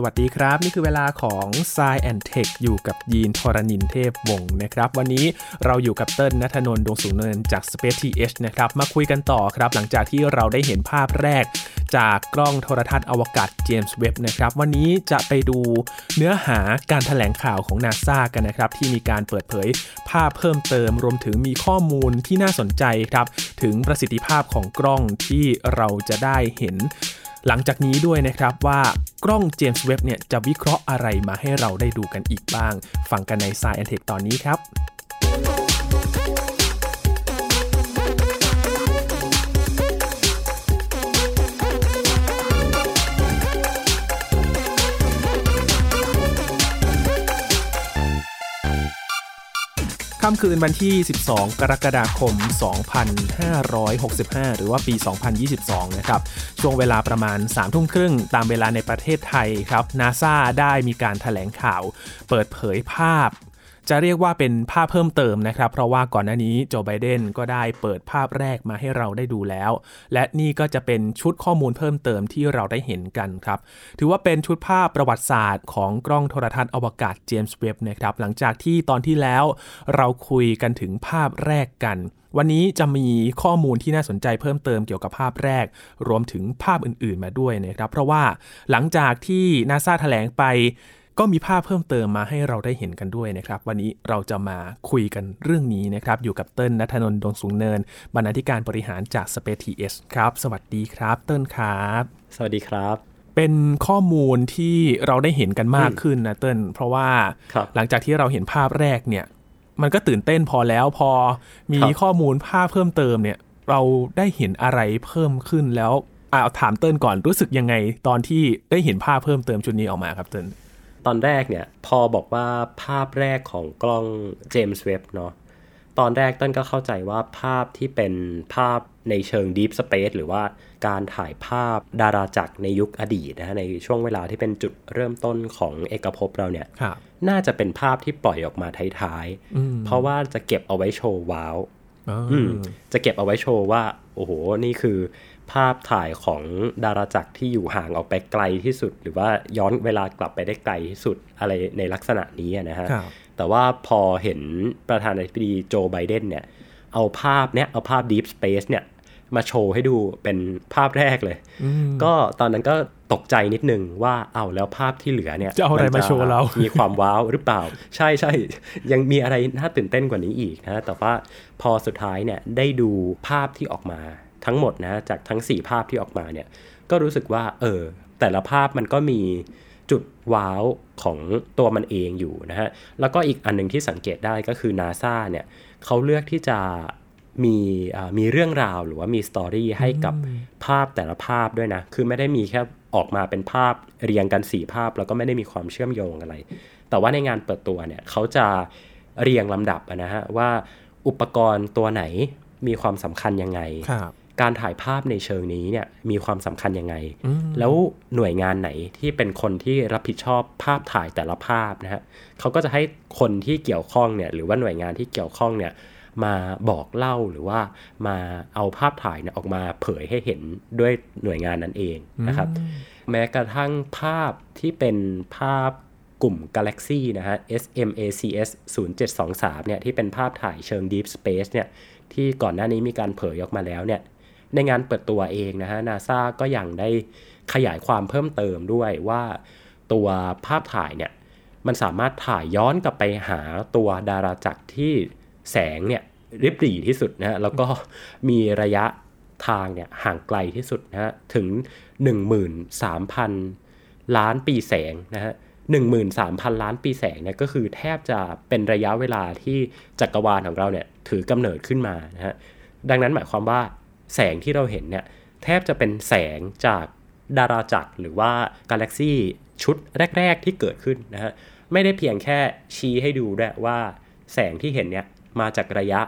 สวัสดีครับ นี่คือเวลาของ s ซแอนเทคอยู่กับยีนทรณินเทพวงศ์นะครับ วันนี้เราอยู่กับเติ้ลนัทนนท์ดวงสูงเนินจาก Space TH นะครับ มาคุยกันต่อครับ หลังจากที่เราได้เห็นภาพแรก จากกล้องโทรทัศน์อวกาศเจมส์เว็บนะครับวันนี้จะไปดูเนื้อหาการถแถลงข่าวของนาซากันนะครับที่มีการเปิดเผยภาพเพิ่มเติม รวมถึงมีข้อมูลที่น่าสนใจครับถึงประสิทธิภาพของกล้องที่เราจะได้เห็น หลังจากนี้ด้วยนะครับว่ากล้องเจมส์เว็บเนี่ยจะวิเคราะห์อะไรมาให้เราได้ดูกันอีกบ้าง ฟังกันใน s ายแอนเทคตอนนี้ครับ ค่ำคืนวันที่ 12 กรกฎาคม 2565 หรือว่าปี 2022 นะครับ ช่วงเวลาประมาณ 3 ทุ่มครึ่งตามเวลาในประเทศไทยครับ นาซาได้มีการถแถลงข่าว เปิดเผยภาพ จะเรียกว่าเป็นภาพเพิ่มเติมนะครับ เพราะว่าก่อนหน้านี้โจไบเดนก็ได้เปิดภาพแรกมาให้เราได้ดูแล้ว และนี่ก็จะเป็นชุดข้อมูลเพิ่มเติมที่เราได้เห็นกันครับ ถือว่าเป็นชุดภาพประวัติศาสตร์ของกล้องโทรทัศน์อวกาศเจมส์เว็บนะครับ หลังจากที่ตอนที่แล้วเราคุยกันถึงภาพแรกกันวันนี้จะมีข้อมูลที่น่าสนใจเพิ่มเติมเกี่ยวกับภาพแรก รวมถึงภาพอื่นๆมาด้วยนะครับ เพราะว่าหลังจากที่นาซาแถลงไป ก็มีภาพเพิ่มเติมมาให้เราได้เห็นกันด้วยนะครับ วันนี้เราจะมาคุยกันเรื่องนี้นะครับ อยู่กับเติ้ลนัทนนท์ดวงสูงเนิน บรรณาธิการบริหารจาก Space TS ครับ สวัสดีครับ เติ้ลครับ สวัสดีครับ เป็นข้อมูลที่เราได้เห็นกันมากขึ้นนะเติ้ลเพราะว่าครับหลังจากที่เราเห็นภาพแรกเนี่ย มันก็ตื่นเต้นพอแล้วพอมีครับข้อมูลภาพเพิ่มเติมเนี่ย เราได้เห็นอะไรเพิ่มขึ้นแล้วอ่าเอาถามเติ้ลก่อนรู้สึกยังไง ตอนที่ได้เห็นภาพเพิ่มเติมชุดนี้ออกมาครับเติ้ล ตอนแรกเนี่ยพอบอกว่าภาพแรกของกล้องเจมส์เว็บเนาะตอนแรกต้นก็เข้าใจว่าภาพที่เป็นภาพในเชิง Deep Space หรือว่าการถ่ายภาพดาราจักรในยุคอดีตนะฮะในช่วงเวลาที่เป็นจุดเริ่มต้นของเอกภพเราเนี่ยครับน่าจะเป็นภาพที่ปล่อยออกมาท้ายๆ เพราะว่าจะเก็บเอาไว้โชว์ว้าวอ๋อออืมจะเก็บเอาไว้โชว์ว่า โอ้โห นี่คือ ภาพถ่ายของดาราจักรที่อยู่ห่างออกไปไกลที่สุด หรือว่าย้อนเวลากลับไปได้ไกลที่สุดอะไรในลักษณะนี้อะนะฮะครับแต่ว่าพอเห็นประธานาธิบดีโจไบเดนเนี่ย เอาภาพเนี้ยเอาภาพ Deep Space เนี่ยมาโชว์ให้ดูเป็นภาพแรกเลย ก็ตอนนั้นก็ตกใจนิดนึงว่าเอาแล้วภาพที่เหลือเนี่ย จะเอาอะไรมาโชว์เรา มีความว้าวหรือเปล่า ใช่ใช่ยังมีอะไรน่าตื่นเต้นกว่านี้อีกนะ แต่ว่าพอสุดท้ายเนี่ยได้ดูภาพที่ออกมา ทั้งหมดนะจากทั้ง 4 ภาพที่ออกมาเนี่ยก็รู้สึกว่าเออแต่ละภาพมันก็มีจุดว้าวของตัวมันเองอยู่นะฮะ แล้วก็อีกอันหนึ่งที่สังเกตได้ก็คือนาซาเนี่ยเขาเลือกที่จะมีอ่ามีเรื่องราวหรือว่ามีสตอรี่ให้กับภาพแต่ละภาพด้วยนะ คือไม่ได้มีแค่ออกมาเป็นภาพเรียงกันสี่ภาพ แล้วก็ไม่ได้มีความเชื่อมโยงอะไร แต่ว่าในงานเปิดตัวเนี่ยเขาจะเรียงลำดับอะนะฮะว่าอุปกรณ์ตัวไหนมีความสำคัญยังไงครับ การถ่ายภาพในเชิงนี้เนี่ยมีความสำคัญยังไง แล้วหน่วยงานไหนที่เป็นคนที่รับผิดชอบภาพถ่ายแต่ละภาพนะฮะเขาก็จะให้คนที่เกี่ยวข้องเนี่ยหรือว่าหน่วยงานที่เกี่ยวข้องเนี่ยมาบอกเล่าหรือว่ามาเอาภาพถ่ายเนี่ยออกมาเผยให้เห็นด้วยหน่วยงานนั้นเองนะครับ แม้กระทั่งภาพที่เป็นภาพกลุ่ม Galaxy นะฮะ SMACS 0723เนี่ยที่เป็นภาพถ่ายเชิง Deep Space เนี่ยที่ก่อนหน้านี้มีการเผยออกมาแล้วเนี่ย ในงานเปิดตัวเองนะฮะนาซาก็ยังได้ขยายความเพิ่มเติมด้วยว่าตัวภาพถ่ายเนี่ยมันสามารถถ่ายย้อนกลับไปหาตัวดาราจักรที่แสงเนี่ยริบหรี่ที่สุดนะฮะแล้วก็มีระยะทางเนี่ยห่างไกลที่สุดนะฮะถึง 13,000 ล้านปีแสงนะฮะ13,000 ล้านปีแสงเนี่ยก็คือแทบจะเป็นระยะเวลาที่จักรวาลของเราเนี่ยถือกำเนิดขึ้นมานะฮะดังนั้นหมายความว่า แสงที่เราเห็นเนี่ยแทบจะเป็นแสงจากดาราจักรหรือว่ากาแล็กซี่ชุดแรก ๆ ที่เกิดขึ้นนะฮะไม่ได้เพียงแค่ชี้ให้ดูด้วยว่าแสงที่เห็นเนี่ยมาจากระยะ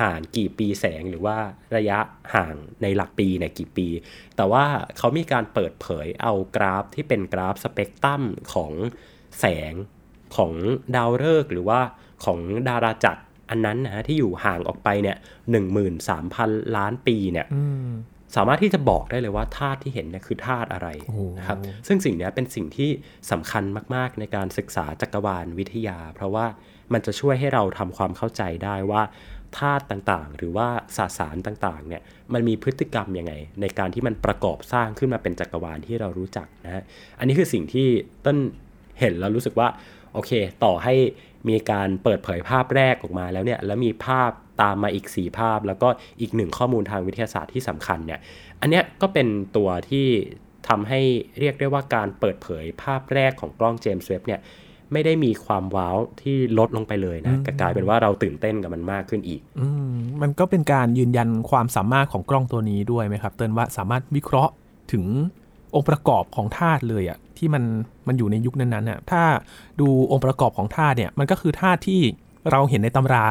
ห่างกี่ปีแสงหรือว่าระยะห่างในหลักปีเนี่ยกี่ปี แต่ว่าเขามีการเปิดเผยเอากราฟที่เป็นกราฟสเปกตรัมของแสงของดาวฤกษ์หรือว่าของดาราจักร อันนั้นนะฮะที่อยู่ห่างออกไปเนี่ยหนึ่งหมื่นสามพันล้านปีเนี่ยสามารถที่จะบอกได้เลยว่าธาตุที่เห็นเนี่ยคือธาตุอะไรนะครับซึ่งสิ่งนี้เป็นสิ่งที่สำคัญมากๆในการศึกษาจักรวาลวิทยา เพราะว่ามันจะช่วยให้เราทำความเข้าใจได้ว่าธาตุต่างๆ หรือว่าสสารต่างๆเนี่ยมันมีพฤติกรรมยังไง ในการที่มันประกอบสร้างขึ้นมาเป็นจักรวาลที่เรารู้จักนะฮะอันนี้คือสิ่งที่ต้นเห็นแล้วรู้สึกว่าโอเค ต่อให้ มีการเปิดเผยภาพแรกออกมาแล้วเนี่ยแล้วมีภาพตามมาอีก 4 ภาพ แล้วก็อีกหนึ่งข้อมูลทางวิทยาศาสตร์ที่สำคัญเนี่ยอันเนี้ยก็เป็นตัวที่ทำให้เรียกได้ว่าการเปิดเผยภาพแรกของกล้องเจมส์เว็บเนี่ยไม่ได้มีความว้าวที่ลดลงไปเลยนะกลายเป็นว่าเราตื่นเต้นกับมันมากขึ้นอีกอมันก็เป็นการยืนยันความสามารถของกล้องตัวนี้ด้วยไหมครับ เตือนว่าสามารถวิเคราะห์ถึงองค์ประกอบของธาตุเลยอะ ที่มันมันอยู่ในยุคนั้นๆน่ะถ้าดูองค์ประกอบของธาตุเนี่ยมันก็คือธาตุที่เราเห็นในตำรา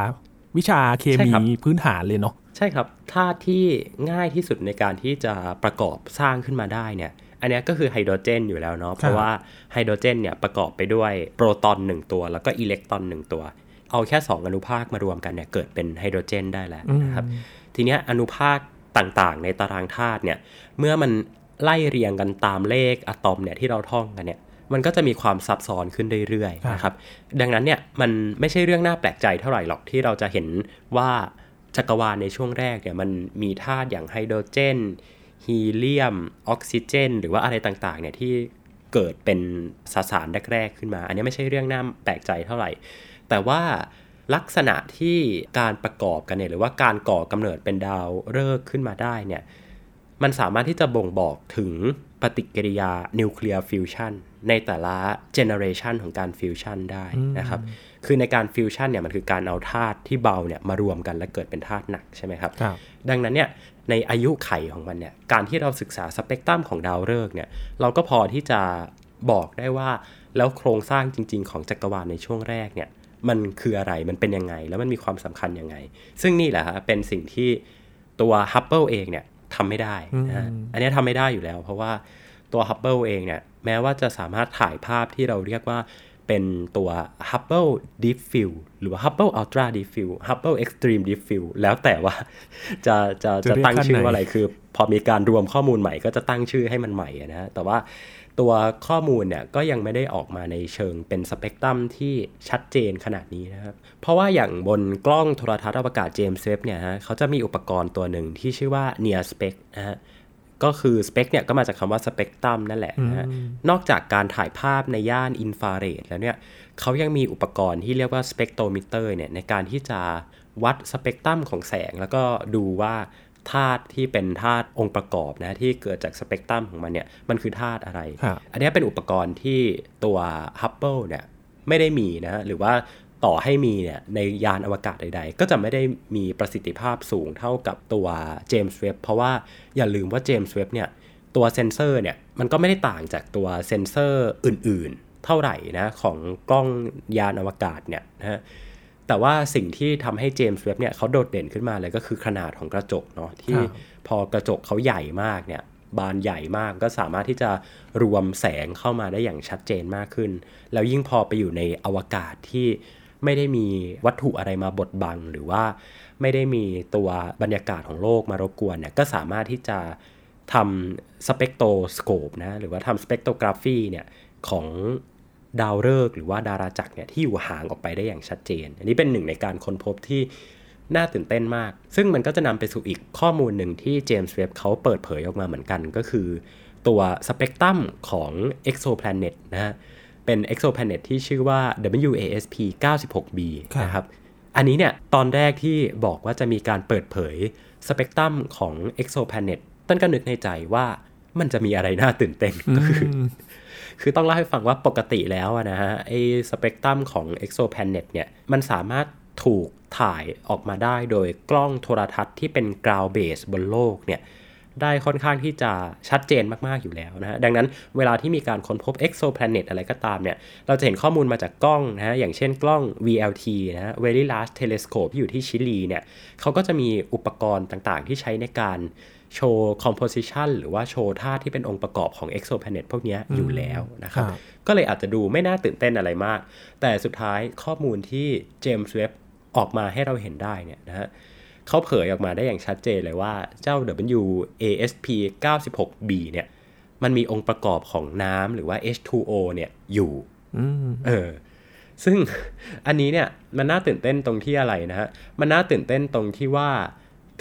วิชาเคมีพื้นฐานเลยเนาะใช่ครับธาตุที่ง่ายที่สุดในการที่จะประกอบสร้างขึ้นมาได้เนี่ยอันนี้ก็คือไฮโดรเจนอยู่แล้วเนาะเพราะว่าไฮโดรเจนเนี่ยประกอบไปด้วยโปรตอนหนึ่งตัว แล้วก็อิเล็กตรอนหนึ่งตัว เอาแค่ 2 อนุภาคมารวมกันเนี่ยเกิดเป็นไฮโดรเจนได้แล้วนะครับทีนี้อนุภาคต่างๆ ในตารางธาตุเนี่ยเมื่อมัน ไล่เรียงกันตามเลขอะตอมเนี่ยที่เราท่องกันเนี่ยมันก็จะมีความซับซ้อนขึ้นเรื่อยๆนะครับดังนั้นเนี่ยมันไม่ใช่เรื่องน่าแปลกใจเท่าไหร่หรอกที่เราจะเห็นว่าจักรวาลในช่วงแรกเนี่ยมันมีธาตุอย่างไฮโดรเจนฮีเลียม ออกซิเจน หรือว่าอะไรต่างๆเนี่ยที่เกิดเป็นสสารแรกๆขึ้นมา อันนี้ไม่ใช่เรื่องน่าแปลกใจเท่าไหร่ แต่ว่าลักษณะที่การประกอบกันเนี่ยหรือว่าการก่อกำเนิดเป็นดาวฤกษ์ขึ้นมาได้เนี่ย มันสามารถที่จะบ่งบอกถึงปฏิกิริยานิวเคลียร์ฟิวชันในแต่ละ generation ของการฟิวชันได้นะครับ คือในการฟิวชันเนี่ยมันคือการเอาธาตุที่เบาเนี่ยมารวมกันและเกิดเป็นธาตุหนักใช่ไหมครับรบดังนั้นเนี่ยในอายุขัยของมันเนี่ยการที่เราศึกษาสเปกตรัมของดาวฤกษ์เนี่ยเราก็พอที่จะบอกได้ว่าแล้วโครงสร้างจริง ๆ ของจักรวาลในช่วงแรกเนี่ยมันคืออะไรมันเป็นยังไง แล้วมันมีความสำคัญยังไง ซึ่งนี่แหละฮะเป็นสิ่งที่ตัวฮับเบิลเองเนี่ย ทำไม่ได้นะอันนี้ทำไม่ได้อยู่แล้ว เพราะว่าตัวฮับเบิลเองเนี่ย แม้ว่าจะสามารถถ่ายภาพที่เราเรียกว่าเป็นตัว Hubble Deep Field หรือว่า Hubble Ultra Deep Field Hubble Extreme Deep Field แล้วแต่ว่าจะจะจะตั้งชื่อว่าอะไรคือ พอมีการรวมข้อมูลใหม่ก็จะตั้งชื่อให้มันใหม่นะแต่ว่า ตัวข้อมูลเนี่ยก็ยังไม่ได้ออกมาในเชิงเป็นสเปกตรัมที่ชัดเจนขนาดนี้นะครับ เพราะว่าอย่างบนกล้องโทรทัศน์อวกาศเจมส์เว็บเนี่ยฮะเขาจะมีอุปกรณ์ตัวหนึ่งที่ชื่อว่า NIRSpec นะฮะก็คือสเปกเนี่ยก็มาจากคำว่าสเปกตรัมนั่นแหละนะนอกจากการถ่ายภาพในย่านอินฟราเรดแล้วเนี่ยเขายังมีอุปกรณ์ที่เรียกว่า spectrometer เนี่ยในการที่จะวัดสเปกตรัมของแสง แล้วก็ดูว่า ธาตุที่เป็นธาตุองค์ประกอบนะที่เกิดจากสเปกตรัมของมันเนี่ยมันคือธาตุอะไร อันนี้เป็นอุปกรณ์ที่ตัวฮับเบิลเนี่ยไม่ได้มีนะหรือว่าต่อให้มีเนี่ยในยานอวกาศใดๆ ก็จะไม่ได้มีประสิทธิภาพสูงเท่ากับตัวเจมส์เว็บเพราะว่าอย่าลืมว่าเจมส์เว็บเนี่ยตัวเซนเซอร์เนี่ยมันก็ไม่ได้ต่างจากตัวเซนเซอร์อื่นๆ เท่าไหร่นะของกล้องยานอวกาศเนี่ยนะฮะ แต่ว่าสิ่งที่ทำให้เจมส์เว็บเนี่ยเขาโดดเด่นขึ้นมาเลยก็คือขนาดของกระจกเนาะที่พอกระจกเขาใหญ่มากเนี่ยบานใหญ่มากก็สามารถที่จะรวมแสงเข้ามาได้อย่างชัดเจนมากขึ้น แล้วยิ่งพอไปอยู่ในอวกาศที่ไม่ได้มีวัตถุอะไรมาบดบัง หรือว่าไม่ได้มีตัวบรรยากาศของโลกมารบกวนเนี่ยก็สามารถที่จะทำสเปกโตสโคปนะหรือว่าทำสเปกโตกราฟีเนี่ยของ ดาวฤกษ์หรือว่าดาราจักรเนี่ยที่อยู่ห่างออกไปได้อย่างชัดเจน อันนี้เป็นหนึ่งในการค้นพบที่น่าตื่นเต้นมาก ซึ่งมันก็จะนำไปสู่อีกข้อมูลหนึ่งที่เจมส์เว็บเขาเปิดเผยออกมาเหมือนกันก็คือ ตัวสเปกตรัมของ exoplanet นะฮะ เป็น exoplanet ที่ชื่อว่า WASP 96b นะครับ อันนี้เนี่ยตอนแรกที่บอกว่าจะมีการเปิดเผยสเปกตรัมของ exoplanet ต้นก็นึกในใจว่ามันจะมีอะไรน่าตื่นเต้นก็คือ คือต้องเล่าให้ฟังว่าปกติแล้วนะฮะไอ้สเปกตรัมของ exoplanet เนี่ยมันสามารถถูกถ่ายออกมาได้โดยกล้องโทรทัศน์ที่เป็นกราวเบสบนโลกเนี่ยได้ค่อนข้างที่จะชัดเจนมากๆอยู่แล้วนะฮะดังนั้นเวลาที่มีการค้นพบ exoplanet อะไรก็ตามเนี่ย เราจะเห็นข้อมูลมาจากกล้องนะฮะอย่างเช่นกล้อง VLT นะฮะ Very Large Telescope ที่อยู่ที่ชิลีเนี่ยเขาก็จะมีอุปกรณ์ต่างๆ ที่ใช้ในการ โชว์ composition หรือว่าโชว์ธาตุที่เป็นองค์ประกอบของ exoplanet พวกนี้อยู่แล้วนะครับ ก็เลยอาจจะดูไม่น่าตื่นเต้นอะไรมาก แต่สุดท้ายข้อมูลที่เจมส์เว็บออกมาให้เราเห็นได้เนี่ยนะฮะเขาเผยออกมาได้อย่างชัดเจนเลยว่าเจ้า WASP 96b เนี่ยมันมีองค์ประกอบของน้ำหรือว่า H2O เนี่ยอยู่เออซึ่งอันนี้เนี่ยมันน่าตื่นเต้นตรงที่อะไรนะฮะ มันน่าตื่นเต้นตรงที่ว่า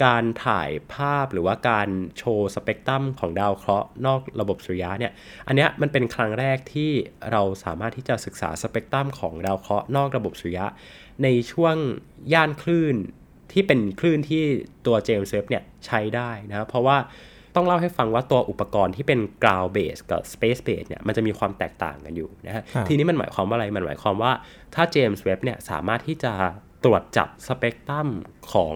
การถ่ายภาพหรือว่าการโชว์สเปกตรัมของดาวเคราะห์นอกระบบสุริยะเนี่ย อันเนี้ยมันเป็นครั้งแรกที่เราสามารถที่จะศึกษาสเปกตรัมของดาวเคราะห์นอกระบบสุริยะ ในช่วงย่านคลื่นที่เป็นคลื่นที่ตัวเจมส์เวฟเนี่ยใช้ได้นะเพราะว่าต้องเล่าให้ฟังว่าตัวอุปกรณ์ที่เป็น ground base กับ space base เนี่ยมันจะมีความแตกต่างกันอยู่นะฮะทีนี้มันหมายความว่าอะไร มันหมายความว่าถ้าเจมส์เว็บเนี่ยสามารถที่จะตรวจจับสเปกตรัมของ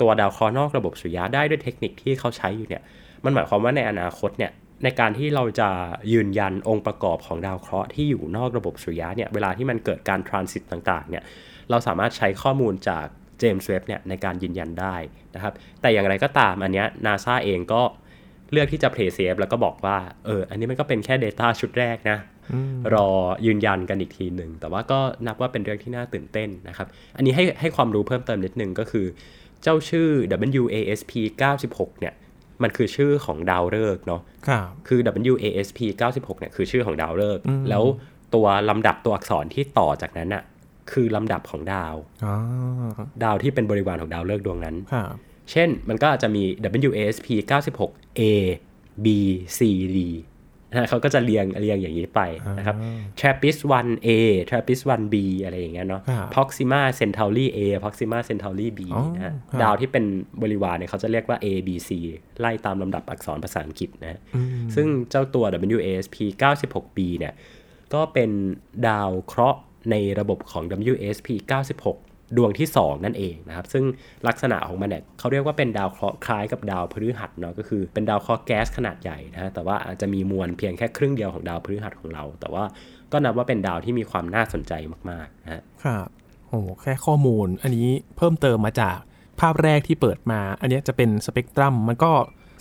ตัวดาวเคราะห์นอกระบบสุริยะได้ด้วยเทคนิคที่เขาใช้อยู่เนี่ย มันหมายความว่าในอนาคตเนี่ยในการที่เราจะยืนยันองค์ประกอบของดาวเคราะห์ที่อยู่นอกระบบสุริยะเนี่ยเวลาที่มันเกิดการ transit ต่างๆเนี่ยเราสามารถใช้ข้อมูลจากเจมส์เว็บเนี่ยในการยืนยันได้นะครับ แต่อย่างไรก็ตามอันเนี้ยนาซาเองก็เลือกที่จะ play safe แล้วก็บอกว่าเอออันนี้มันก็เป็นแค่ Data ชุดแรกนะรอยืนยันกันอีกทีหนึ่ง แต่ว่าก็นับว่าเป็นเรื่องที่น่าตื่นเต้นนะครับ อันนี้ให้ให้ความรู้เพิ่มเติมนิดนึงก็คือ เจ้าชื่อ WASP 96เนี่ยมันคือชื่อของดาวฤกษ์เนาะคือ WASP 96เนี่ยคือชื่อของดาวฤกษ์แล้วตัวลำดับตัวอักษรที่ต่อจากนั้นอะคือลำดับของดาวดาวที่เป็นบริวารของดาวฤกษ์ดวงนั้นเช่นมันก็จะมี WASP 96 A B C D นะเขาก็จะเรียงเรียงอย่างนี้ไปนะครับ TRAPPIST 1A TRAPPIST 1B อะไรอย่างเงี้ยเนาะ Proxima Centauri A Proxima Centauri B นะดาวที่เป็นบริวารเนี่ยเขาจะเรียกว่า A B C ไล่ตามลำดับอักษรภาษาอังกฤษนะ ซึ่งเจ้าตัว WASP 96b เนี่ย ก็เป็นดาวเคราะห์ในระบบของ WASP 96 ดวงที่ 2 นั่นเองนะครับ ซึ่งลักษณะของมันเนี่ยเขาเรียกว่าเป็นดาวเคราะห์คล้ายกับดาวพฤหัสเนาะก็คือเป็นดาวเคราะห์แก๊สขนาดใหญ่นะแต่ว่าอาจจะมีมวลเพียงแค่ครึ่งเดียวของดาวพฤหัสของเรา แต่ว่าก็นับว่าเป็นดาวที่มีความน่าสนใจมากๆนะครับโอ้แค่ข้อมูล อันนี้เพิ่มเติมมาจากภาพแรกที่เปิดมา อันนี้จะเป็นสเปกตรัมมันก็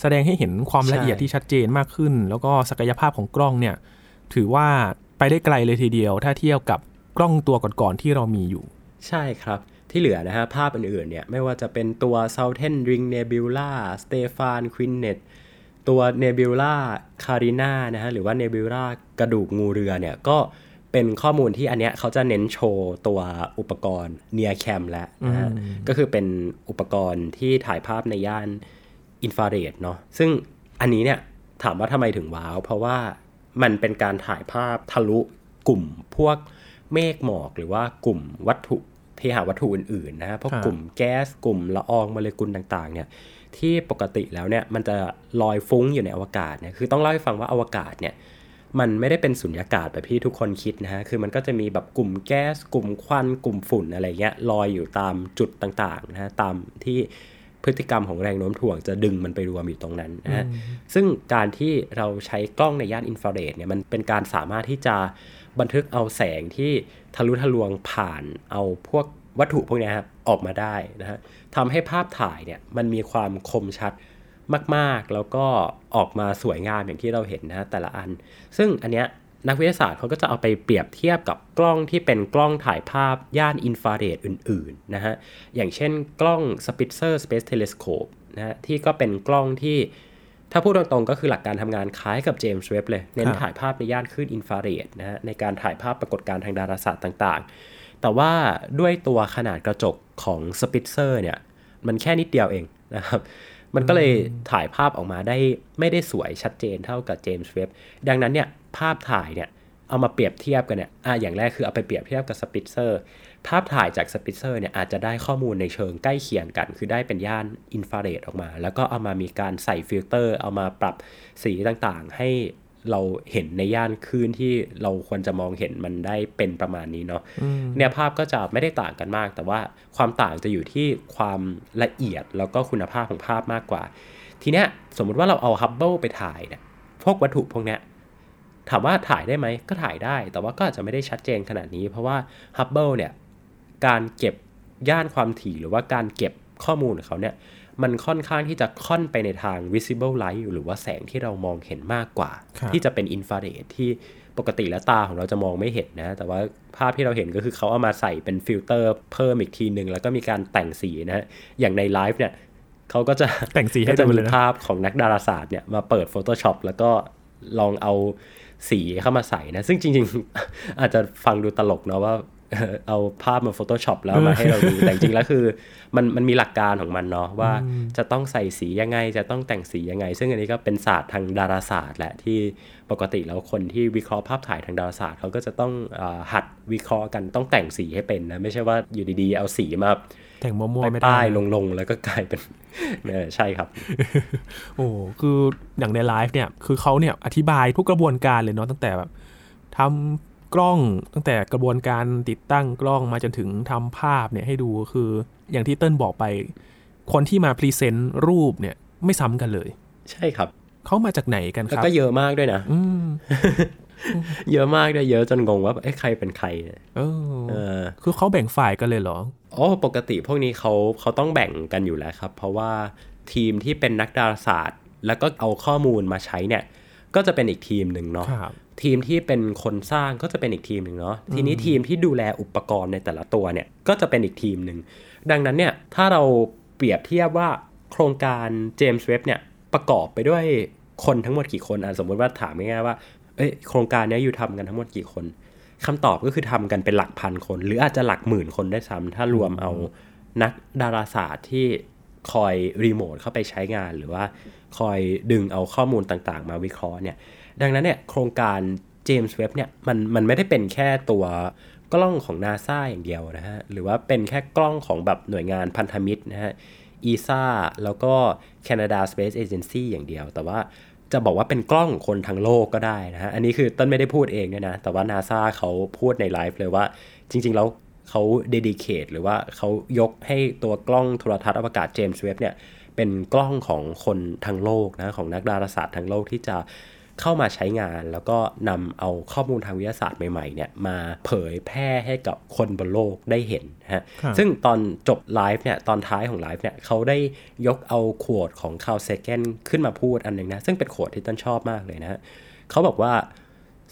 แสดงให้เห็นความละเอียดที่ชัดเจนมากขึ้น แล้วก็ศักยภาพของกล้องเนี่ยถือว่าไปได้ไกลเลยทีเดียว ถ้าเทียบกับกล้องตัวก่อนๆที่เรามีอยู่ ใช่ครับ ที่เหลือนะฮะ ภาพอื่นๆเนี่ย ไม่ว่าจะเป็นตัว Southern Ring Nebula Stefan Quinnet ตัว Nebula Carina นะฮะ หรือว่า Nebula กระดูกงูเรือเนี่ย ก็เป็นข้อมูลที่อันเนี้ยเขาจะเน้นโชว์ตัวอุปกรณ์ Near Cam แล้วนะฮะ ก็คือเป็นอุปกรณ์ที่ถ่ายภาพในย่านอินฟราเรดเนาะ ซึ่งอันนี้เนี่ยถามว่าทำไมถึงว้าว เพราะว่ามันเป็นการถ่ายภาพทะลุกลุ่มพวกเมฆหมอกหรือว่ากลุ่มวัตถุ เทหะวัตถุอื่นๆนะฮะพวกกลุ่มแก๊สกลุ่มละอองโมเลกุลต่างๆ เนี่ยที่ปกติแล้วเนี่ยมันจะลอยฟุ้งอยู่ในอวกาศเนี่ยคือต้องเล่าให้ฟังว่าอวกาศเนี่ยมันไม่ได้เป็นสุญญากาศแบบที่ทุกคนคิดนะฮะ คือมันก็จะมีแบบกลุ่มแก๊ส กลุ่มควัน กลุ่มฝุ่นอะไรเงี้ยลอยอยู่ตามจุดต่างๆนะฮะ ตามที่ พฤติกรรมของแรงโน้มถ่วงจะดึงมันไปรวมอยู่ตรงนั้นนะฮะซึ่งการที่เราใช้กล้องในย่านอินฟราเรดเนี่ยมันเป็นการสามารถที่จะบันทึกเอาแสงที่ทะลุทะลวงผ่านเอาพวกวัตถุพวกนี้ครับออกมาได้นะฮะทำให้ภาพถ่ายเนี่ยมันมีความคมชัดมาก ๆ แล้วก็ออกมาสวยงามอย่างที่เราเห็นนะแต่ละอัน ซึ่งอันเนี้ย นักวิทยาศาสตร์เขาก็จะเอาไปเปรียบเทียบกับกล้องที่เป็นกล้องถ่ายภาพย่านอินฟราเรดอื่นๆนะฮะ อย่างเช่นกล้อง Spitzer Space Telescope นะฮะที่ก็เป็นกล้องที่ถ้าพูดตรงๆก็คือหลักการทำงานคล้ายกับเจมส์เว็บเลย เน้นถ่ายภาพในย่านคลื่นอินฟราเรดนะฮะในการถ่ายภาพปรากฏการณ์ทางดาราศาสตร์ต่างๆ แต่ว่าด้วยตัวขนาดกระจกของสปิตเซอร์เนี่ยมันแค่นิดเดียวเองนะครับมันก็เลยถ่ายภาพออกมาได้ไม่ได้สวยชัดเจนเท่ากับเจมส์เว็บดังนั้นเนี่ย ภาพถ่ายเนี่ยเอามาเปรียบเทียบกันเนี่ยอ่าอย่างแรกคือเอาไปเปรียบเทียบกับสปิตเซอร์ ภาพถ่ายจากสปิตเซอร์เนี่ยอาจจะได้ข้อมูลในเชิงใกล้เคียงกัน คือได้เป็นย่านอินฟราเรดออกมา แล้วก็เอามามีการใส่ฟิลเตอร์ เอามาปรับสีต่างๆ ให้เราเห็นในย่านคลื่นที่เราควรจะมองเห็นมันได้เป็นประมาณนี้เนาะเนี่ยภาพก็จะไม่ได้ต่างกันมาก แต่ว่าความต่างจะอยู่ที่ความละเอียดแล้วก็คุณภาพของภาพมากกว่า ทีเนี้ยสมมุติว่าเราเอาฮับเบิลไปถ่ายเนี่ยพวกวัตถุพวกเนี้ย ถามว่าถ่ายได้ไหมก็ถ่ายได้ แต่ว่าก็อาจจะไม่ได้ชัดเจนขนาดนี้ เพราะว่าฮับเบิลเนี่ยการเก็บย่านความถี่หรือว่าการเก็บข้อมูลของเขาเนี่ยมันค่อนข้างที่จะค่อนไปในทาง visible light หรือว่าแสงที่เรามองเห็นมากกว่า ที่จะเป็นอินฟราเรดที่ปกติแล้วตาของเราจะมองไม่เห็นนะ แต่ว่าภาพที่เราเห็นก็คือเขาเอามาใส่เป็นฟิลเตอร์เพิ่มอีกทีหนึ่งแล้วก็มีการแต่งสีนะอย่างในไลฟ์เนี่ยเขาก็จะแต่งสีให้จะมีภาพของนักดาราศาสตร์เนี่ยมาเปิด Photoshop แล้วก็ลองเอา สีเข้ามาใส่นะ ซึ่งจริง ๆ อาจจะฟังดูตลกเนาะว่าเอาภาพมา Photoshop แล้วมาให้เราดู แต่จริงๆแล้วคือมันมันมีหลักการของมันเนาะว่าจะต้องใส่สียังไง จะต้องแต่งสียังไง ซึ่งอันนี้ก็เป็นศาสตร์ทางดาราศาสตร์แหละที่ปกติแล้วคนที่วิเคราะห์ภาพถ่ายทางดาราศาสตร์เขาก็จะต้องหัดวิเคราะห์กันต้องแต่งสีให้เป็นนะ ไม่ใช่ว่าอยู่ดีๆ เอาสีมา แต่งมั่วๆไม่ได้ลงๆ แล้วก็กลายเป็นใช่ครับ โอ้คืออย่างในไลฟ์เนี่ย คือเขาเนี่ยอธิบายทุกกระบวนการเลยเนาะตั้งแต่แบบทำกล้องตั้งแต่กระบวนการติดตั้งกล้องมาจนถึงทำภาพเนี่ยให้ดูคืออย่างที่เติ้ลบอกไป คนที่มา present รูปเนี่ยไม่ซ้ำกันเลย ใช่ครับเขามาจากไหนกันครับ ก็เยอะมากด้วยนะ เยอะมากด้วยเยอะจนงงว่าไอ้ใครเป็นใครเออคือเขาแบ่งฝ่ายกันเลยเหรออ๋อปกติพวกนี้เขาเขาต้องแบ่งกันอยู่แล้วครับ เพราะว่าทีมที่เป็นนักดาราศาสตร์ แล้วก็เอาข้อมูลมาใช้เนี่ย ก็จะเป็นอีกทีมหนึ่งเนาะทีมที่เป็นคนสร้างก็จะเป็นอีกทีมหนึ่งเนาะทีนี้ทีมที่ดูแลอุปกรณ์ในแต่ละตัวเนี่ยก็จะเป็นอีกทีมหนึ่งดังนั้นเนี่ยถ้าเราเปรียบเทียบว่าโครงการเจมส์เว็บเนี่ยประกอบไปด้วยคนทั้งหมดกี่คนอะสมมติว่าถามง่ายๆว่า เอ้ยโครงการนี้อยู่ทำกันทั้งหมดกี่คนคำตอบก็คือทำกันเป็นหลักพันคน หรืออาจจะหลักหมื่นคนได้ซ้ำถ้ารวมเอานักดาราศาสตร์ที่คอยรีโมทเข้าไปใช้งานหรือว่าคอยดึงเอาข้อมูลต่างๆ มาวิเคราะห์เนี่ยดังนั้นเนี่ยโครงการเจมส์เว็บเนี่ยมันมันไม่ได้เป็นแค่ตัวกล้องของนาซาอย่างเดียวนะฮะ หรือว่าเป็นแค่กล้องของแบบหน่วยงานพันธมิตรนะฮะอีซ่าแล้วก็ Canada Space Agency อย่างเดียว แต่ว่า จะบอกว่าเป็นกล้องคนทั้งโลกก็ได้นะฮะ อันนี้คือต้นไม่ได้พูดเองเนี่ยนะ แต่ว่านาซาเขาพูดในไลฟ์เลยว่า จริง ๆ แล้วเขา dedicate หรือว่าเขายกให้ตัวกล้องโทรทัศน์อวกาศเจมส์เว็บเนี่ยเป็นกล้องของคนทั้งโลกนะ ของนักดาราศาสตร์ทั้งโลกที่จะ เข้ามาใช้งานแล้วก็นำเอาข้อมูลทางวิทยาศาสตร์ใหม่ๆเนี่ยมาเผยแพร่ให้กับคนบนโลกได้เห็นฮะซึ่งตอนจบไลฟ์เนี่ยตอนท้ายของไลฟ์เนี่ยเขาได้ยกเอาขวดของคาร์เซเกนขึ้นมาพูดอันหนึ่งนะ ซึ่งเป็นขวดที่ต้นชอบมากเลยนะเขาบอกว่า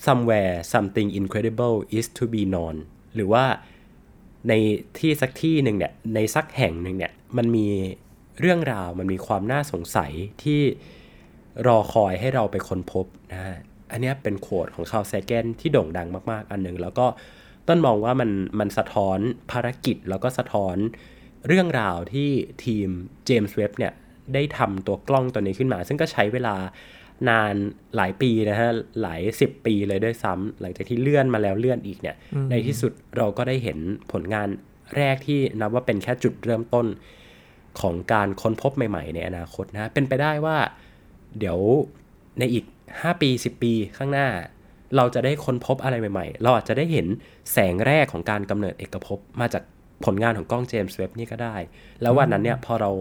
somewhere something incredible is to be known หรือว่าในที่สักที่หนึ่งเนี่ยในสักแห่งหนึ่งเนี่ยมันมีเรื่องราวมันมีความน่าสงสัยที่ รอคอยให้เราไปค้นพบนะฮะอันนี้เป็นโคดของคาร์เซเกนที่โด่งดังมากๆ อันหนึ่งแล้วก็ต้นมองว่ามันมันสะท้อนภารกิจแล้วก็สะท้อนเรื่องราวที่ทีมเจมส์เว็บเนี่ยได้ทำตัวกล้องตัวนี้ขึ้นมา ซึ่งก็ใช้เวลานานหลายปีนะฮะหลายสิบปีเลยด้วยซ้ำหลังจากที่เลื่อนมาแล้วเลื่อนอีกเนี่ยในที่สุดเราก็ได้เห็นผลงานแรกที่นับว่าเป็นแค่จุดเริ่มต้นของการค้นพบใหม่ ๆ ในอนาคตนะเป็นไปได้ว่า เดี๋ยวในอีก 5 ปี 10 ปีข้างหน้า เราจะได้ค้นพบอะไรใหม่ๆ เราอาจจะได้เห็นแสงแรกของการกำเนิดเอกภพมาจากผลงานของกล้องเจมส์เว็บนี่ก็ได้ แล้ววันนั้นเนี่ยพอเรา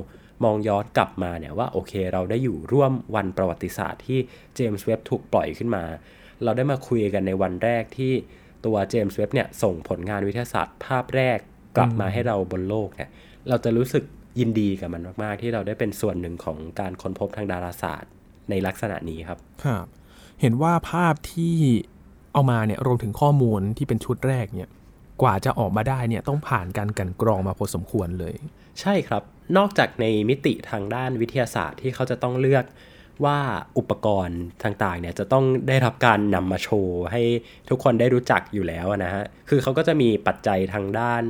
มองย้อนกลับมาเนี่ยว่าโอเค เราได้อยู่ร่วมวันประวัติศาสตร์ที่เจมส์เว็บถูกปล่อยขึ้นมา เราได้มาคุยกันในวันแรกที่ตัวเจมส์เว็บเนี่ยส่งผลงานวิทยาศาสตร์ ภาพแรกกลับมาให้เราบนโลกเนี่ยเราจะรู้สึกยินดีกับมันมาก ๆ ที่เราได้เป็นส่วนหนึ่งของการค้นพบทางดาราศาสตร์ ในลักษณะนี้ครับครับเห็นว่าภาพที่เอามาเนี่ยรวมถึงข้อมูลที่เป็นชุดแรกเนี่ยกว่าจะออกมาได้เนี่ยต้องผ่านการกันกรองมาพอสมควรเลย ใช่ครับ นอกจากในมิติทางด้านวิทยาศาสตร์ที่เขาจะต้องเลือกว่าอุปกรณ์ต่างๆเนี่ยจะต้องได้รับการนำมาโชว์ให้ทุกคนได้รู้จักอยู่แล้วนะฮะ คือเขาก็จะมีปัจจัยทางด้าน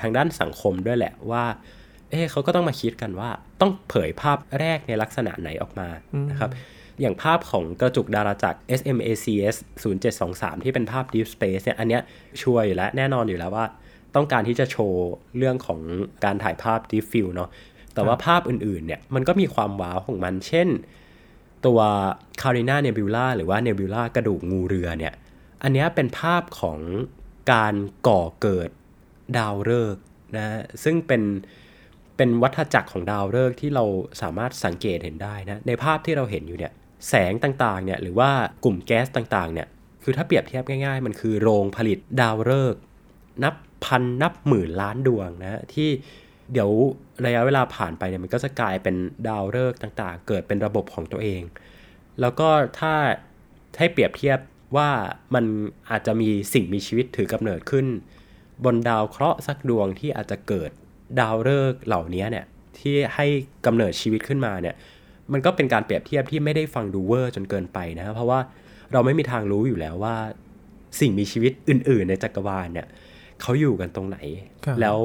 ทางด้านสังคมด้วยแหละว่า เอ๊เขาก็ต้องมาคิดกันว่า ต้องเผยภาพแรกในลักษณะไหนออกมานะครับอย่างภาพของกระจุกดาราจักร SMACS 0723 ที่เป็นภาพ Deep Space เนี่ยอันเนี้ยช่วยอยู่แล้วแน่นอนอยู่แล้วว่า ต้องการที่จะโชว์เรื่องของการถ่ายภาพ Deep Field เนาะแต่ว่าภาพอื่นๆเนี่ยมันก็มีความว้าวของมัน เช่น ตัว Carina Nebula หรือว่า Nebula กระดูกงูเรือเนี่ยอันนี้เป็นภาพของการก่อเกิดดาวฤกษ์นะซึ่งเป็น เป็นวัฏจักรของดาวฤกษ์ที่เราสามารถสังเกตเห็นได้นะ ในภาพที่เราเห็นอยู่เนี่ย แสงต่างๆ เนี่ยหรือว่ากลุ่มแก๊สต่างๆ เนี่ย คือถ้าเปรียบเทียบง่ายๆ มันคือโรงผลิตดาวฤกษ์นับพันนับหมื่นล้านดวงนะที่เดี๋ยวระยะเวลาผ่านไปเนี่ยมันก็จะกลายเป็นดาวฤกษ์ต่างๆ เกิดเป็นระบบของตัวเอง แล้วก็ถ้าให้เปรียบเทียบว่ามันอาจจะมีสิ่งมีชีวิตถือกำเนิดขึ้น บนดาวเคราะห์สักดวงที่อาจจะเกิด ดาวฤกษ์เหล่านี้เนี่ยที่ให้กำเนิดชีวิตขึ้นมาเนี่ยมันก็เป็นการเปรียบเทียบที่ไม่ได้ฟังดูเวอร์จนเกินไปนะเพราะว่าเราไม่มีทางรู้อยู่แล้วว่า สิ่งมีชีวิตอื่น ๆ ในจักรวาลเนี่ยเขาอยู่กันตรงไหน แล้ว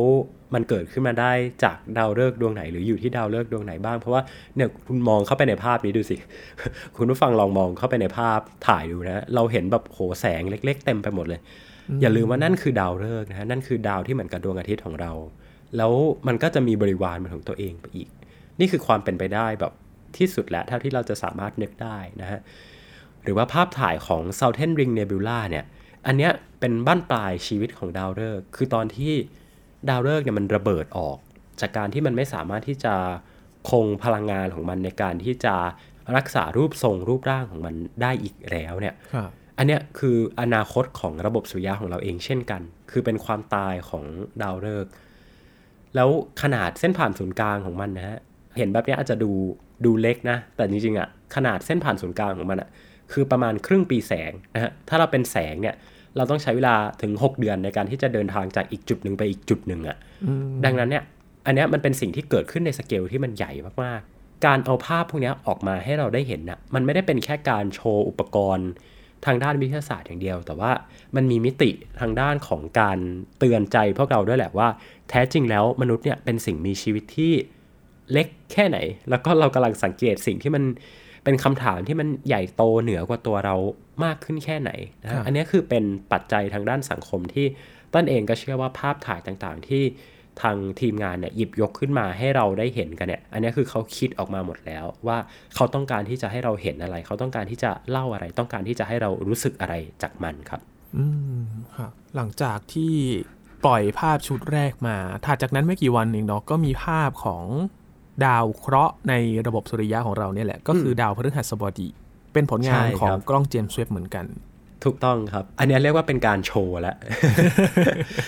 มันเกิดขึ้นมาได้จากดาวฤกษ์ดวงไหน หรืออยู่ที่ดาวฤกษ์ดวงไหนบ้าง เพราะว่าเนี่ยคุณมองเข้าไปในภาพนี้ดูสิ คุณผู้ฟังลองมองเข้าไปในภาพถ่ายดูนะ เราเห็นแบบโหแสงเล็ก ๆ เต็มไปหมดเลย อย่าลืมว่านั่นคือดาวฤกษ์นะฮะนั่นคือดาวที่เหมือนกับดวงอาทิตย์ของเรา แล้วมันก็จะมีบริวารเป็นของตัวเองไปอีก นี่คือความเป็นไปได้แบบที่สุดแล้วเท่าที่เราจะสามารถนึกได้นะฮะ หรือว่าภาพถ่ายของ Southern Ring Nebula เนี่ย อันเนี้ยเป็นบ้านปลายชีวิตของดาวฤกษ์ คือตอนที่ดาวฤกษ์เนี่ยมันระเบิดออก จากการที่มันไม่สามารถที่จะคงพลังงานของมันในการที่จะรักษารูปทรงรูปร่างของมันได้อีกแล้วเนี่ย อันเนี้ยคืออนาคตของระบบสุริยะของเราเองเช่นกัน คือเป็นความตายของดาวฤกษ์ แล้วขนาดเส้นผ่านศูนย์กลางของมันนะฮะ เห็นแบบนี้อาจจะดูดูเล็กนะ แต่จริงๆอะขนาดเส้นผ่านศูนย์กลางของมันอะคือประมาณครึ่งปีแสงนะฮะ ถ้าเราเป็นแสงเนี่ย เราต้องใช้เวลาถึง 6 เดือนในการที่จะเดินทางจากอีกจุดหนึ่งไปอีกจุดหนึ่งอะ่ะดังนั้นเนี่ย อันนี้มันเป็นสิ่งที่เกิดขึ้นในสเกลที่มันใหญ่มากๆ การเอาภาพพวกนี้ออกมาให้เราได้เห็นนะ่ะ มันไม่ได้เป็นแค่การโชว์อุปกรณ์ ทางด้านวิทยาศาสตร์อย่างเดียว แต่ว่ามันมีมิติทางด้านของการเตือนใจพวกเราด้วยแหละว่า แท้จริงแล้วมนุษย์เนี่ยเป็นสิ่งมีชีวิตที่เล็กแค่ไหน แล้วก็เรากำลังสังเกตสิ่งที่มันเป็นคำถามที่มันใหญ่โตเหนือกว่าตัวเรามากขึ้นแค่ไหนนะอันนี้คือเป็นปัจจัยทางด้านสังคมที่ต้นเองก็เชื่อว่าภาพถ่ายต่างๆที่ ทางทีมงานเนี่ยหยิบยกขึ้นมาให้เราได้เห็นกันเนี่ย อันนี้คือเขาคิดออกมาหมดแล้ว ว่าเขาต้องการที่จะให้เราเห็นอะไร เขาต้องการที่จะเล่าอะไร ต้องการที่จะให้เรารู้สึกอะไรจากมันครับ อืมครับหลังจากที่ปล่อยภาพชุดแรกมาถัดจากนั้นไม่กี่วันเองเนาะก็มีภาพของดาวเคราะห์ในระบบสุริยะของเราเนี่ยแหละ ก็คือดาวพฤหัสบดี เป็นผลงานของกล้องเจมส์เวบเหมือนกัน ถูกต้องครับ อันนี้เรียกว่าเป็นการโชว์แล้ว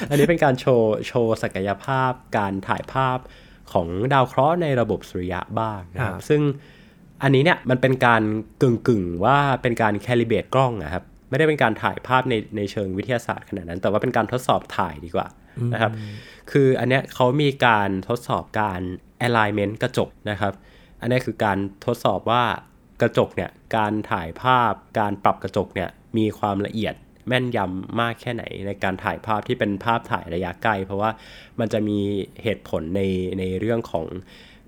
อันนี้เป็นการโชว์โชว์ศักยภาพการถ่ายภาพของดาวเคราะห์ในระบบสุริยะบ้างนะครับ ซึ่งอันนี้เนี่ยมันเป็นการกึ่งกึ่งว่าเป็นการแคลิเบตกล้องนะครับ ไม่ได้เป็นการถ่ายภาพในในเชิงวิทยาศาสตร์ขนาดนั้น แต่ว่าเป็นการทดสอบถ่ายดีกว่านะครับ คืออันเนี้ยเขามีการทดสอบการ alignment กระจกนะครับ อันนี้คือการทดสอบว่า กระจกเนี่ยการถ่ายภาพการปรับกระจกเนี่ยมีความละเอียดแม่นยำมากแค่ไหนในการถ่ายภาพที่เป็นภาพถ่ายระยะใกล้เพราะว่ามันจะมีเหตุผลในในเรื่องของ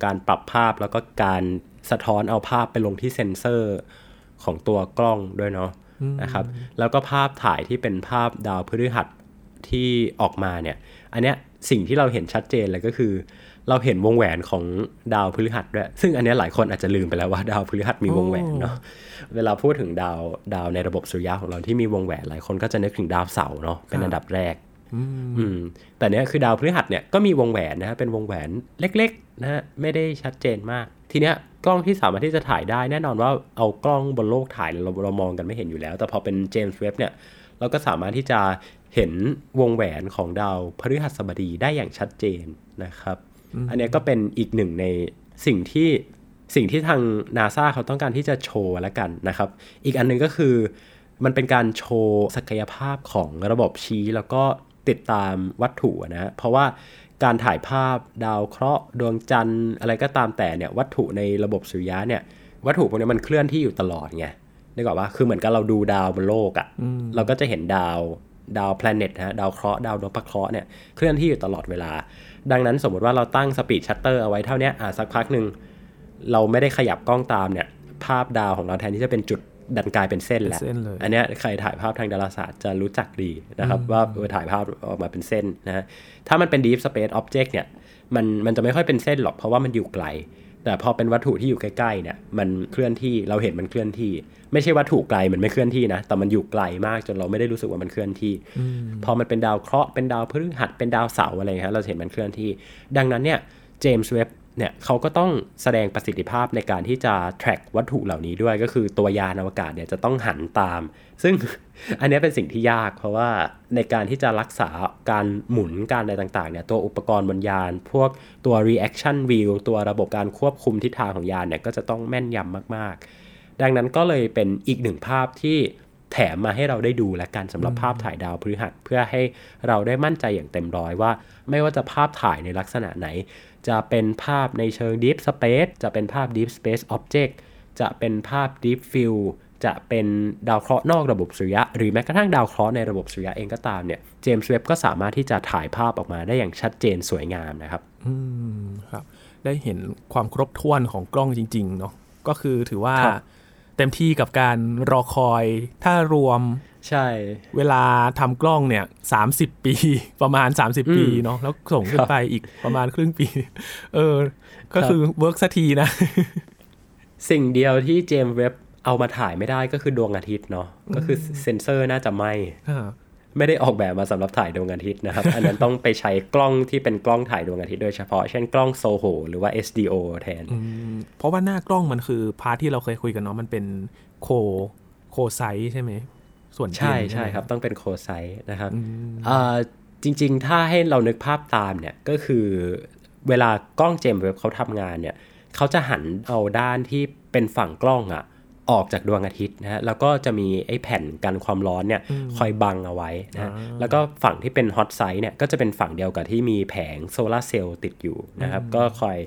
การปรับภาพแล้วก็การสะท้อนเอาภาพไปลงที่เซ็นเซอร์ของตัวกล้องด้วยเนาะนะครับแล้วก็ภาพถ่ายที่เป็นภาพดาวพฤหัสที่ออกมาเนี่ย อันเนี้ยสิ่งที่เราเห็นชัดเจนเลยก็คือ เราเห็นวงแหวนของดาวพฤหัสด้วย ซึ่งอันนี้หลายคนอาจจะลืมไปแล้วว่าดาวพฤหัสมีวงแหวนเนาะ เวลาพูดถึงดาวดาวในระบบสุริยะของเราที่มีวงแหวนหลายคนก็จะนึกถึงดาวเสาร์เนาะเป็นอันดับแรก อืม แต่เนี้ยคือดาวพฤหัสเนี่ยก็มีวงแหวนนะฮะเป็นวงแหวนเล็กๆนะฮะไม่ได้ชัดเจนมาก ทีเนี้ยกล้องที่สามารถที่จะถ่ายได้แน่นอนว่าเอากล้องบนโลกถ่ายเราเรามองกันไม่เห็นอยู่แล้ว แต่พอเป็นเจมส์เว็บเนี่ยเราก็สามารถที่จะเห็นวงแหวนของดาวพฤหัสบดีได้อย่างชัดเจนนะครับ อันนี้ก็เป็นอีกหนึ่งในสิ่งที่สิ่งที่ทางนาซาเขาต้องการที่จะโชว์แล้วกันนะครับ อีกอันนึงก็คือมันเป็นการโชว์ศักยภาพของระบบชี้แล้วก็ติดตามวัตถุนะ เพราะว่าการถ่ายภาพดาวเคราะห์ดวงจันทร์อะไรก็ตามแต่เนี่ยวัตถุในระบบสุริยะเนี่ย วัตถุพวกนี้มันเคลื่อนที่อยู่ตลอดไงนึกออกว่าคือเหมือนกับเราดูดาวบนโลกอะ่ะเราก็จะเห็นดาว ดาว planet ฮะดาวเคราะห์ดาวนพเคราะห์เนี่ยเคลื่อนที่อยู่ตลอดเวลา ดังนั้นสมมติว่าเราตั้ง speed shutter เอาไว้เท่านี้อ่าสักพักหนึ่งเราไม่ได้ขยับกล้องตามเนี่ยภาพดาวของเราแทนที่จะเป็นจุดดันกลายเป็นเส้นแล้วอันนี้ใครถ่ายภาพทางดาราศาสตร์จะรู้จักดีนะครับ ว่าเออถ่ายภาพออกมาเป็นเส้นนะถ้ามันเป็น Deep Space Object เนี่ยมันมันจะไม่ค่อยเป็นเส้นหรอกเพราะว่ามันอยู่ไกล แต่พอเป็นวัตถุที่อยู่ใกล้ๆเนี่ยมันเคลื่อนที่เราเห็นมันเคลื่อนที่ ไม่ใช่วัตถุไกลมันไม่เคลื่อนที่นะ แต่มันอยู่ไกลมากจนเราไม่ได้รู้สึกว่ามันเคลื่อนที่ พอมันเป็นดาวเคราะห์เป็นดาวพฤหัสเป็นดาวเสาร์อะไรฮะเราเห็นมันเคลื่อนที่ ดังนั้นเนี่ยเจมส์เว็บเนี่ยเขาก็ต้องแสดงประสิทธิภาพในการที่จะ track วัตถุเหล่านี้ด้วยก็คือตัวยานอวกาศเนี่ยจะต้องหันตาม ซึ่งอันนี้เป็นสิ่งที่ยาก เพราะว่าในการที่จะรักษาการหมุนการอะไรต่างๆเนี่ยตัวอุปกรณ์บนยาน พวกตัว reaction wheel ตัวระบบการควบคุมทิศทางของยานเนี่ยก็จะต้องแม่นยำมากๆ ดังนั้นก็เลยเป็นอีกหนึ่งภาพที่แถมมาให้เราได้ดูและกันสำหรับภาพถ่ายดาวพฤหัสเพื่อให้เราได้มั่นใจอย่างเต็มร้อยว่า ไม่ว่าจะภาพถ่ายในลักษณะไหน จะเป็นภาพในเชิง Deep Space จะเป็นภาพ Deep Space Object จะเป็นภาพ Deep Field จะเป็นดาวเคราะห์นอกระบบสุริยะ หรือแม้กระทั่งดาวเคราะห์ในระบบสุริยะเองก็ตามเนี่ยเจมส์เว็บก็สามารถที่จะถ่ายภาพออกมาได้อย่างชัดเจนสวยงามนะครับ อืมครับ ได้เห็นความครบถ้วนของกล้องจริง ๆ เนาะก็คือถือว่าครับ เต็มที่กับการรอคอย ถ้ารวมใช่ เวลาทำกล้องเนี่ยสาปีประมาณ 30 ปีเนาะแล้วส่งขึ้นไปอีกประมาณครึ่งปี เออ ก็คือเวิร์กสักทีนะ สิ่งเดียวที่เจมส์เว็บเอามาถ่ายไม่ได้ก็คือดวงอาทิตย์เนาะก็คือเซนเซอร์น่าจะไหม ไม่ได้ออกแบบมาสำหรับถ่ายดวงอาทิตย์นะครับ อันนั้นต้องไปใช้กล้องที่เป็นกล้องถ่ายดวงอาทิตย์โดยเฉพาะ เช่นกล้องโซโหหรือว่า SDO แทน เพราะว่าหน้ากล้องมันคือพาร์ทที่เราเคยคุยกันเนาะมันเป็นโคโคไซส์ใช่ไหมส่วนเทียใช่นใช่ไหมครับต้องเป็นโคไซส์นะครับเอ่อจริง ๆ ถ้าให้เรานึกภาพตามเนี่ยก็คือเวลากล้องเจมส์เว็บเขาทำงานเนี่ยเขาจะหันเอาด้านที่เป็นฝั่งกล้องอะ ออกจากดวงอาทิตย์นะฮะแล้วก็จะมีไอ้แผ่นกันความร้อนเนี่ยคอยบังเอาไว้นะฮะแล้วก็ฝั่งที่เป็นฮอตไซส์เนี่ยก็จะเป็นฝั่งเดียวกับที่มีแผงโซลาร์เซลล์ติดอยู่นะครับก็คอย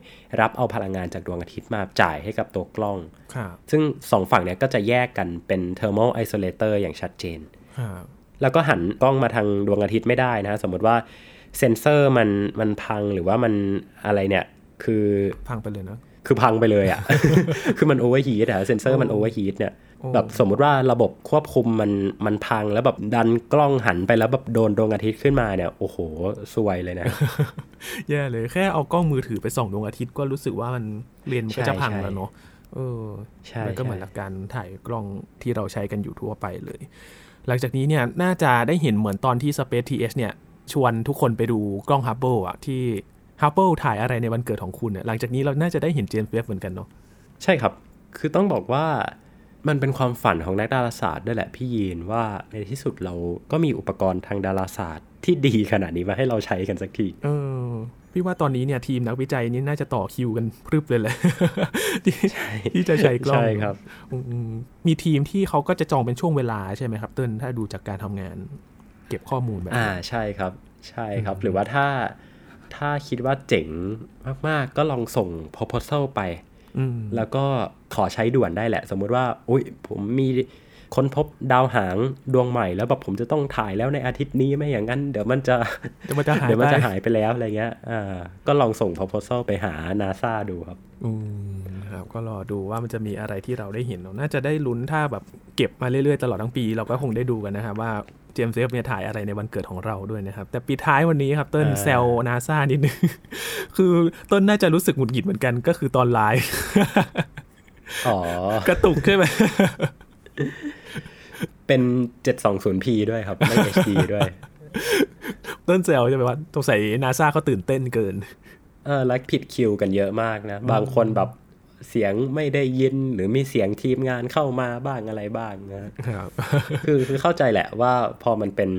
รับเอาพลังงานจากดวงอาทิตย์มาจ่ายให้กับตัวกล้องครับซึ่งสองฝั่งเนี่ยก็จะแยกกันเป็น thermal isolator อย่างชัดเจนครับแล้วก็หันกล้องมาทางดวงอาทิตย์ไม่ได้นะสมมติว่าเซนเซอร์มันมันพังหรือว่ามันอะไรเนี่ยคือพังไปเลยเนาะ คือพังไปเลยอะ่ะ คือมัน overheat อะเซนเซอร์มัน overheat เนี่ยโอ้แบบสมมุติว่าระบบควบคุมมันมันพังแล้วแบบดันกล้องหันไปแล้วแบบโดนดวงอาทิตย์ขึ้นมาเนี่ย โอ้โหสวยเลยนะ แย่เลยแค่เอากล้องมือถือไปส่องดวงอาทิตย์ก็รู้สึกว่ามันเลนส์มันก็จะพังใช่แล้วเนาะเออใช่มันก็เหมือนใช่หลักการถ่ายกล้องที่เราใช้กันอยู่ทั่วไปเลย หลังจากนี้เนี่ยน่าจะได้เห็นเหมือนตอนที่ Space TS เนี่ยชวนทุกคนไปดูกล้อง Hubble อะที่ Hubble ถ่ายอะไรในวันเกิดของคุณเนี่ยหลังจากนี้เราน่าจะได้เห็นเจมส์เว็บเหมือนกันเนาะใช่ครับ คือต้องบอกว่ามันเป็นความฝันของนักดาราศาสตร์ด้วยแหละพี่ยีนว่าในที่สุดเราก็มีอุปกรณ์ทางดาราศาสตร์ที่ดีขนาดนี้มาให้เราใช้กันสักทีเออพี่ว่าตอนนี้เนี่ยทีมนักวิจัยนี่น่าจะต่อคิวกันพรึบเลยแหละที่ที่จะใช้กล้องใช่ครับอืมมีทีมที่เขาก็จะจองเป็นช่วงเวลาใช่ไหมครับ เติ้ลถ้าดูจากการทำงาน เก็บข้อมูลแบบอ่านี้ใช่ครับ ใช่ครับ หรือว่าถ้า ถ้าคิดว่าเจ๋งมาก ๆ ก็ลองส่ง proposal ไปอืมแล้วก็ขอใช้ด่วนได้แหละ สมมุติว่า อุ้ยผมมีค้นพบดาวหางดวงใหม่ แล้วแบบผมจะต้องถ่ายแล้วในอาทิตย์นี้ไม่อย่างนั้น เดี๋ยวมันจะเดี๋ยวมันจะหายเดี๋ยวมันไปจะหายไปแล้วอะไรเงี้ยอ่าก็ลองส่ง proposal ไปหา NASA ดูครับ อืมครับก็รอดูว่ามันจะมีอะไรที่เราได้เห็นเนอะน่าจะได้ลุ้นถ้าแบบเก็บมาเรื่อยๆ ตลอดทั้งปี เราก็คงได้ดูกันนะครับว่าเจมส์เว็บเนี่ยถ่ายอะไรในวันเกิดของเราด้วยนะครับ แต่ปิดท้ายวันนี้ครับเติ้ลอ่าแซลนาซานิดนึง คือเติ้ลน่าจะรู้สึกหงุดหงิดเหมือนกันก็คือตอนไลฟ์อ๋อกระตุกใช่ไหมเป็น 720p ด้วยครับ ไม่ HD ด้วย เติ้ลแซลใช่ไหมว่าสงสัยนาซาเขาตื่นเต้นเกิน เออแล้วผิดคิวกันเยอะมากนะ บางคนแบบ เสียงไม่ได้ยินหรือมีเสียงทีมงานเข้ามาบ้างอะไรบ้างนะครับคือคือเข้าใจแหละว่าพอมันเป็น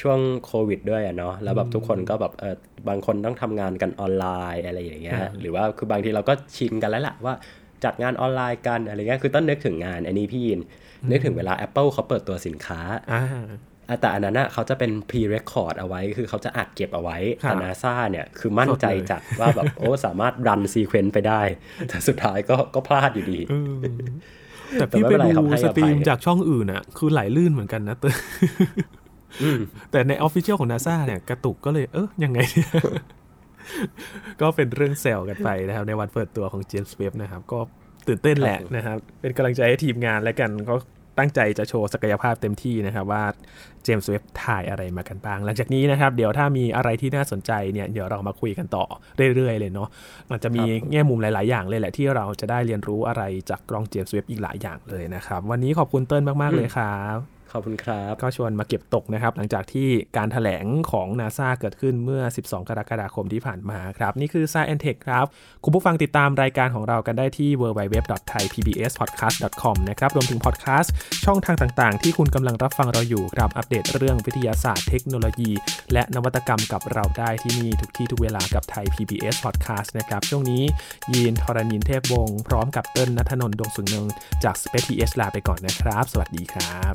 ช่วงโควิดด้วยอะเนาะแล้วแบบทุกคนก็แบบเออบางคนต้องทำงานกันออนไลน์อะไรอย่างเงี้ยครับหรือว่าคือบางทีเราก็ชินกันแล้วแหละว่าจัดงานออนไลน์กันอะไรเงี้ยคือต้องนึกถึงงานอันนี้พี่ยินนึกถึงเวลา Apple เขาเปิดตัวสินค้าอ่าอะ แต่อันนั้นน่ะเขาจะเป็น pre-record เอาไว้ คือเขาจะอัดเก็บเอาไว้ครับแต่ NASA เนี่ยคือมั่นใจสดเลยจัดว่าแบบโอ้สามารถ run sequence ไปได้ แต่สุดท้ายก็ก็พลาดอยู่ดีเออแต่พี่แต่ไปไม่เป็นไรครับดูให้อภัย stream จากช่องอื่นอะคือไหลลื่นเหมือนกันนะเติ้ลอืมแต่ใน official ของนาซาเนี่ยกระตุกก็เลยเออยังไงเนี่ยก็เป็นเรื่องแซวกันไปนะครับ ในวันเปิดตัวของเจมส์เว็บนะครับ ก็ตื่นเต้นแหละนะครับ เป็นกำลังใจให้ทีมงานและกันก็ ตั้งใจจะโชว์ศักยภาพเต็มที่นะครับว่าเจมส์เว็บถ่ายอะไรมากันบ้าง หลังจากนี้นะครับ เดี๋ยวถ้ามีอะไรที่น่าสนใจเนี่ยเดี๋ยวเรามาคุยกันต่อเรื่อยๆ เลยเนาะมันจะมีแง่มุมหลายๆ อย่างเลยแหละที่เราจะได้เรียนรู้อะไรจากกล้องเจมส์เว็บอีกหลายอย่างเลยนะครับ วันนี้ขอบคุณเติ้ลมากๆเลยครับ ขอบคุณครับ ก็ชวนมาเก็บตกนะครับ หลังจากที่การถแถลงของ NASA เกิดขึ้นเมื่อ 12 กรกฎาคมที่ผ่านมาครับ นี่คือ Science Tech ครับ คุณผู้ฟังติดตามรายการของเรากันได้ที่ www.thaipbspodcast.com นะครับ รวมถึงพอดแคสต์ช่องทางต่างๆ ที่คุณกำลังรับฟังเราอยู่ครับ อัปเดตเรื่องวิทยาศาสตร์เทคโนโลยี และนวัตกรรมกับเราได้ที่นี่ทุกที่ทุกเวลากับไทย PBS Podcast นะครับ ช่วงนี้ยีนทรณินเทพวงศ์พร้อมกับเติ้ลนัทนนท์ดวงสุนเนืองจาก Space TH ลาไปก่อนนะครับ สวัสดีครับ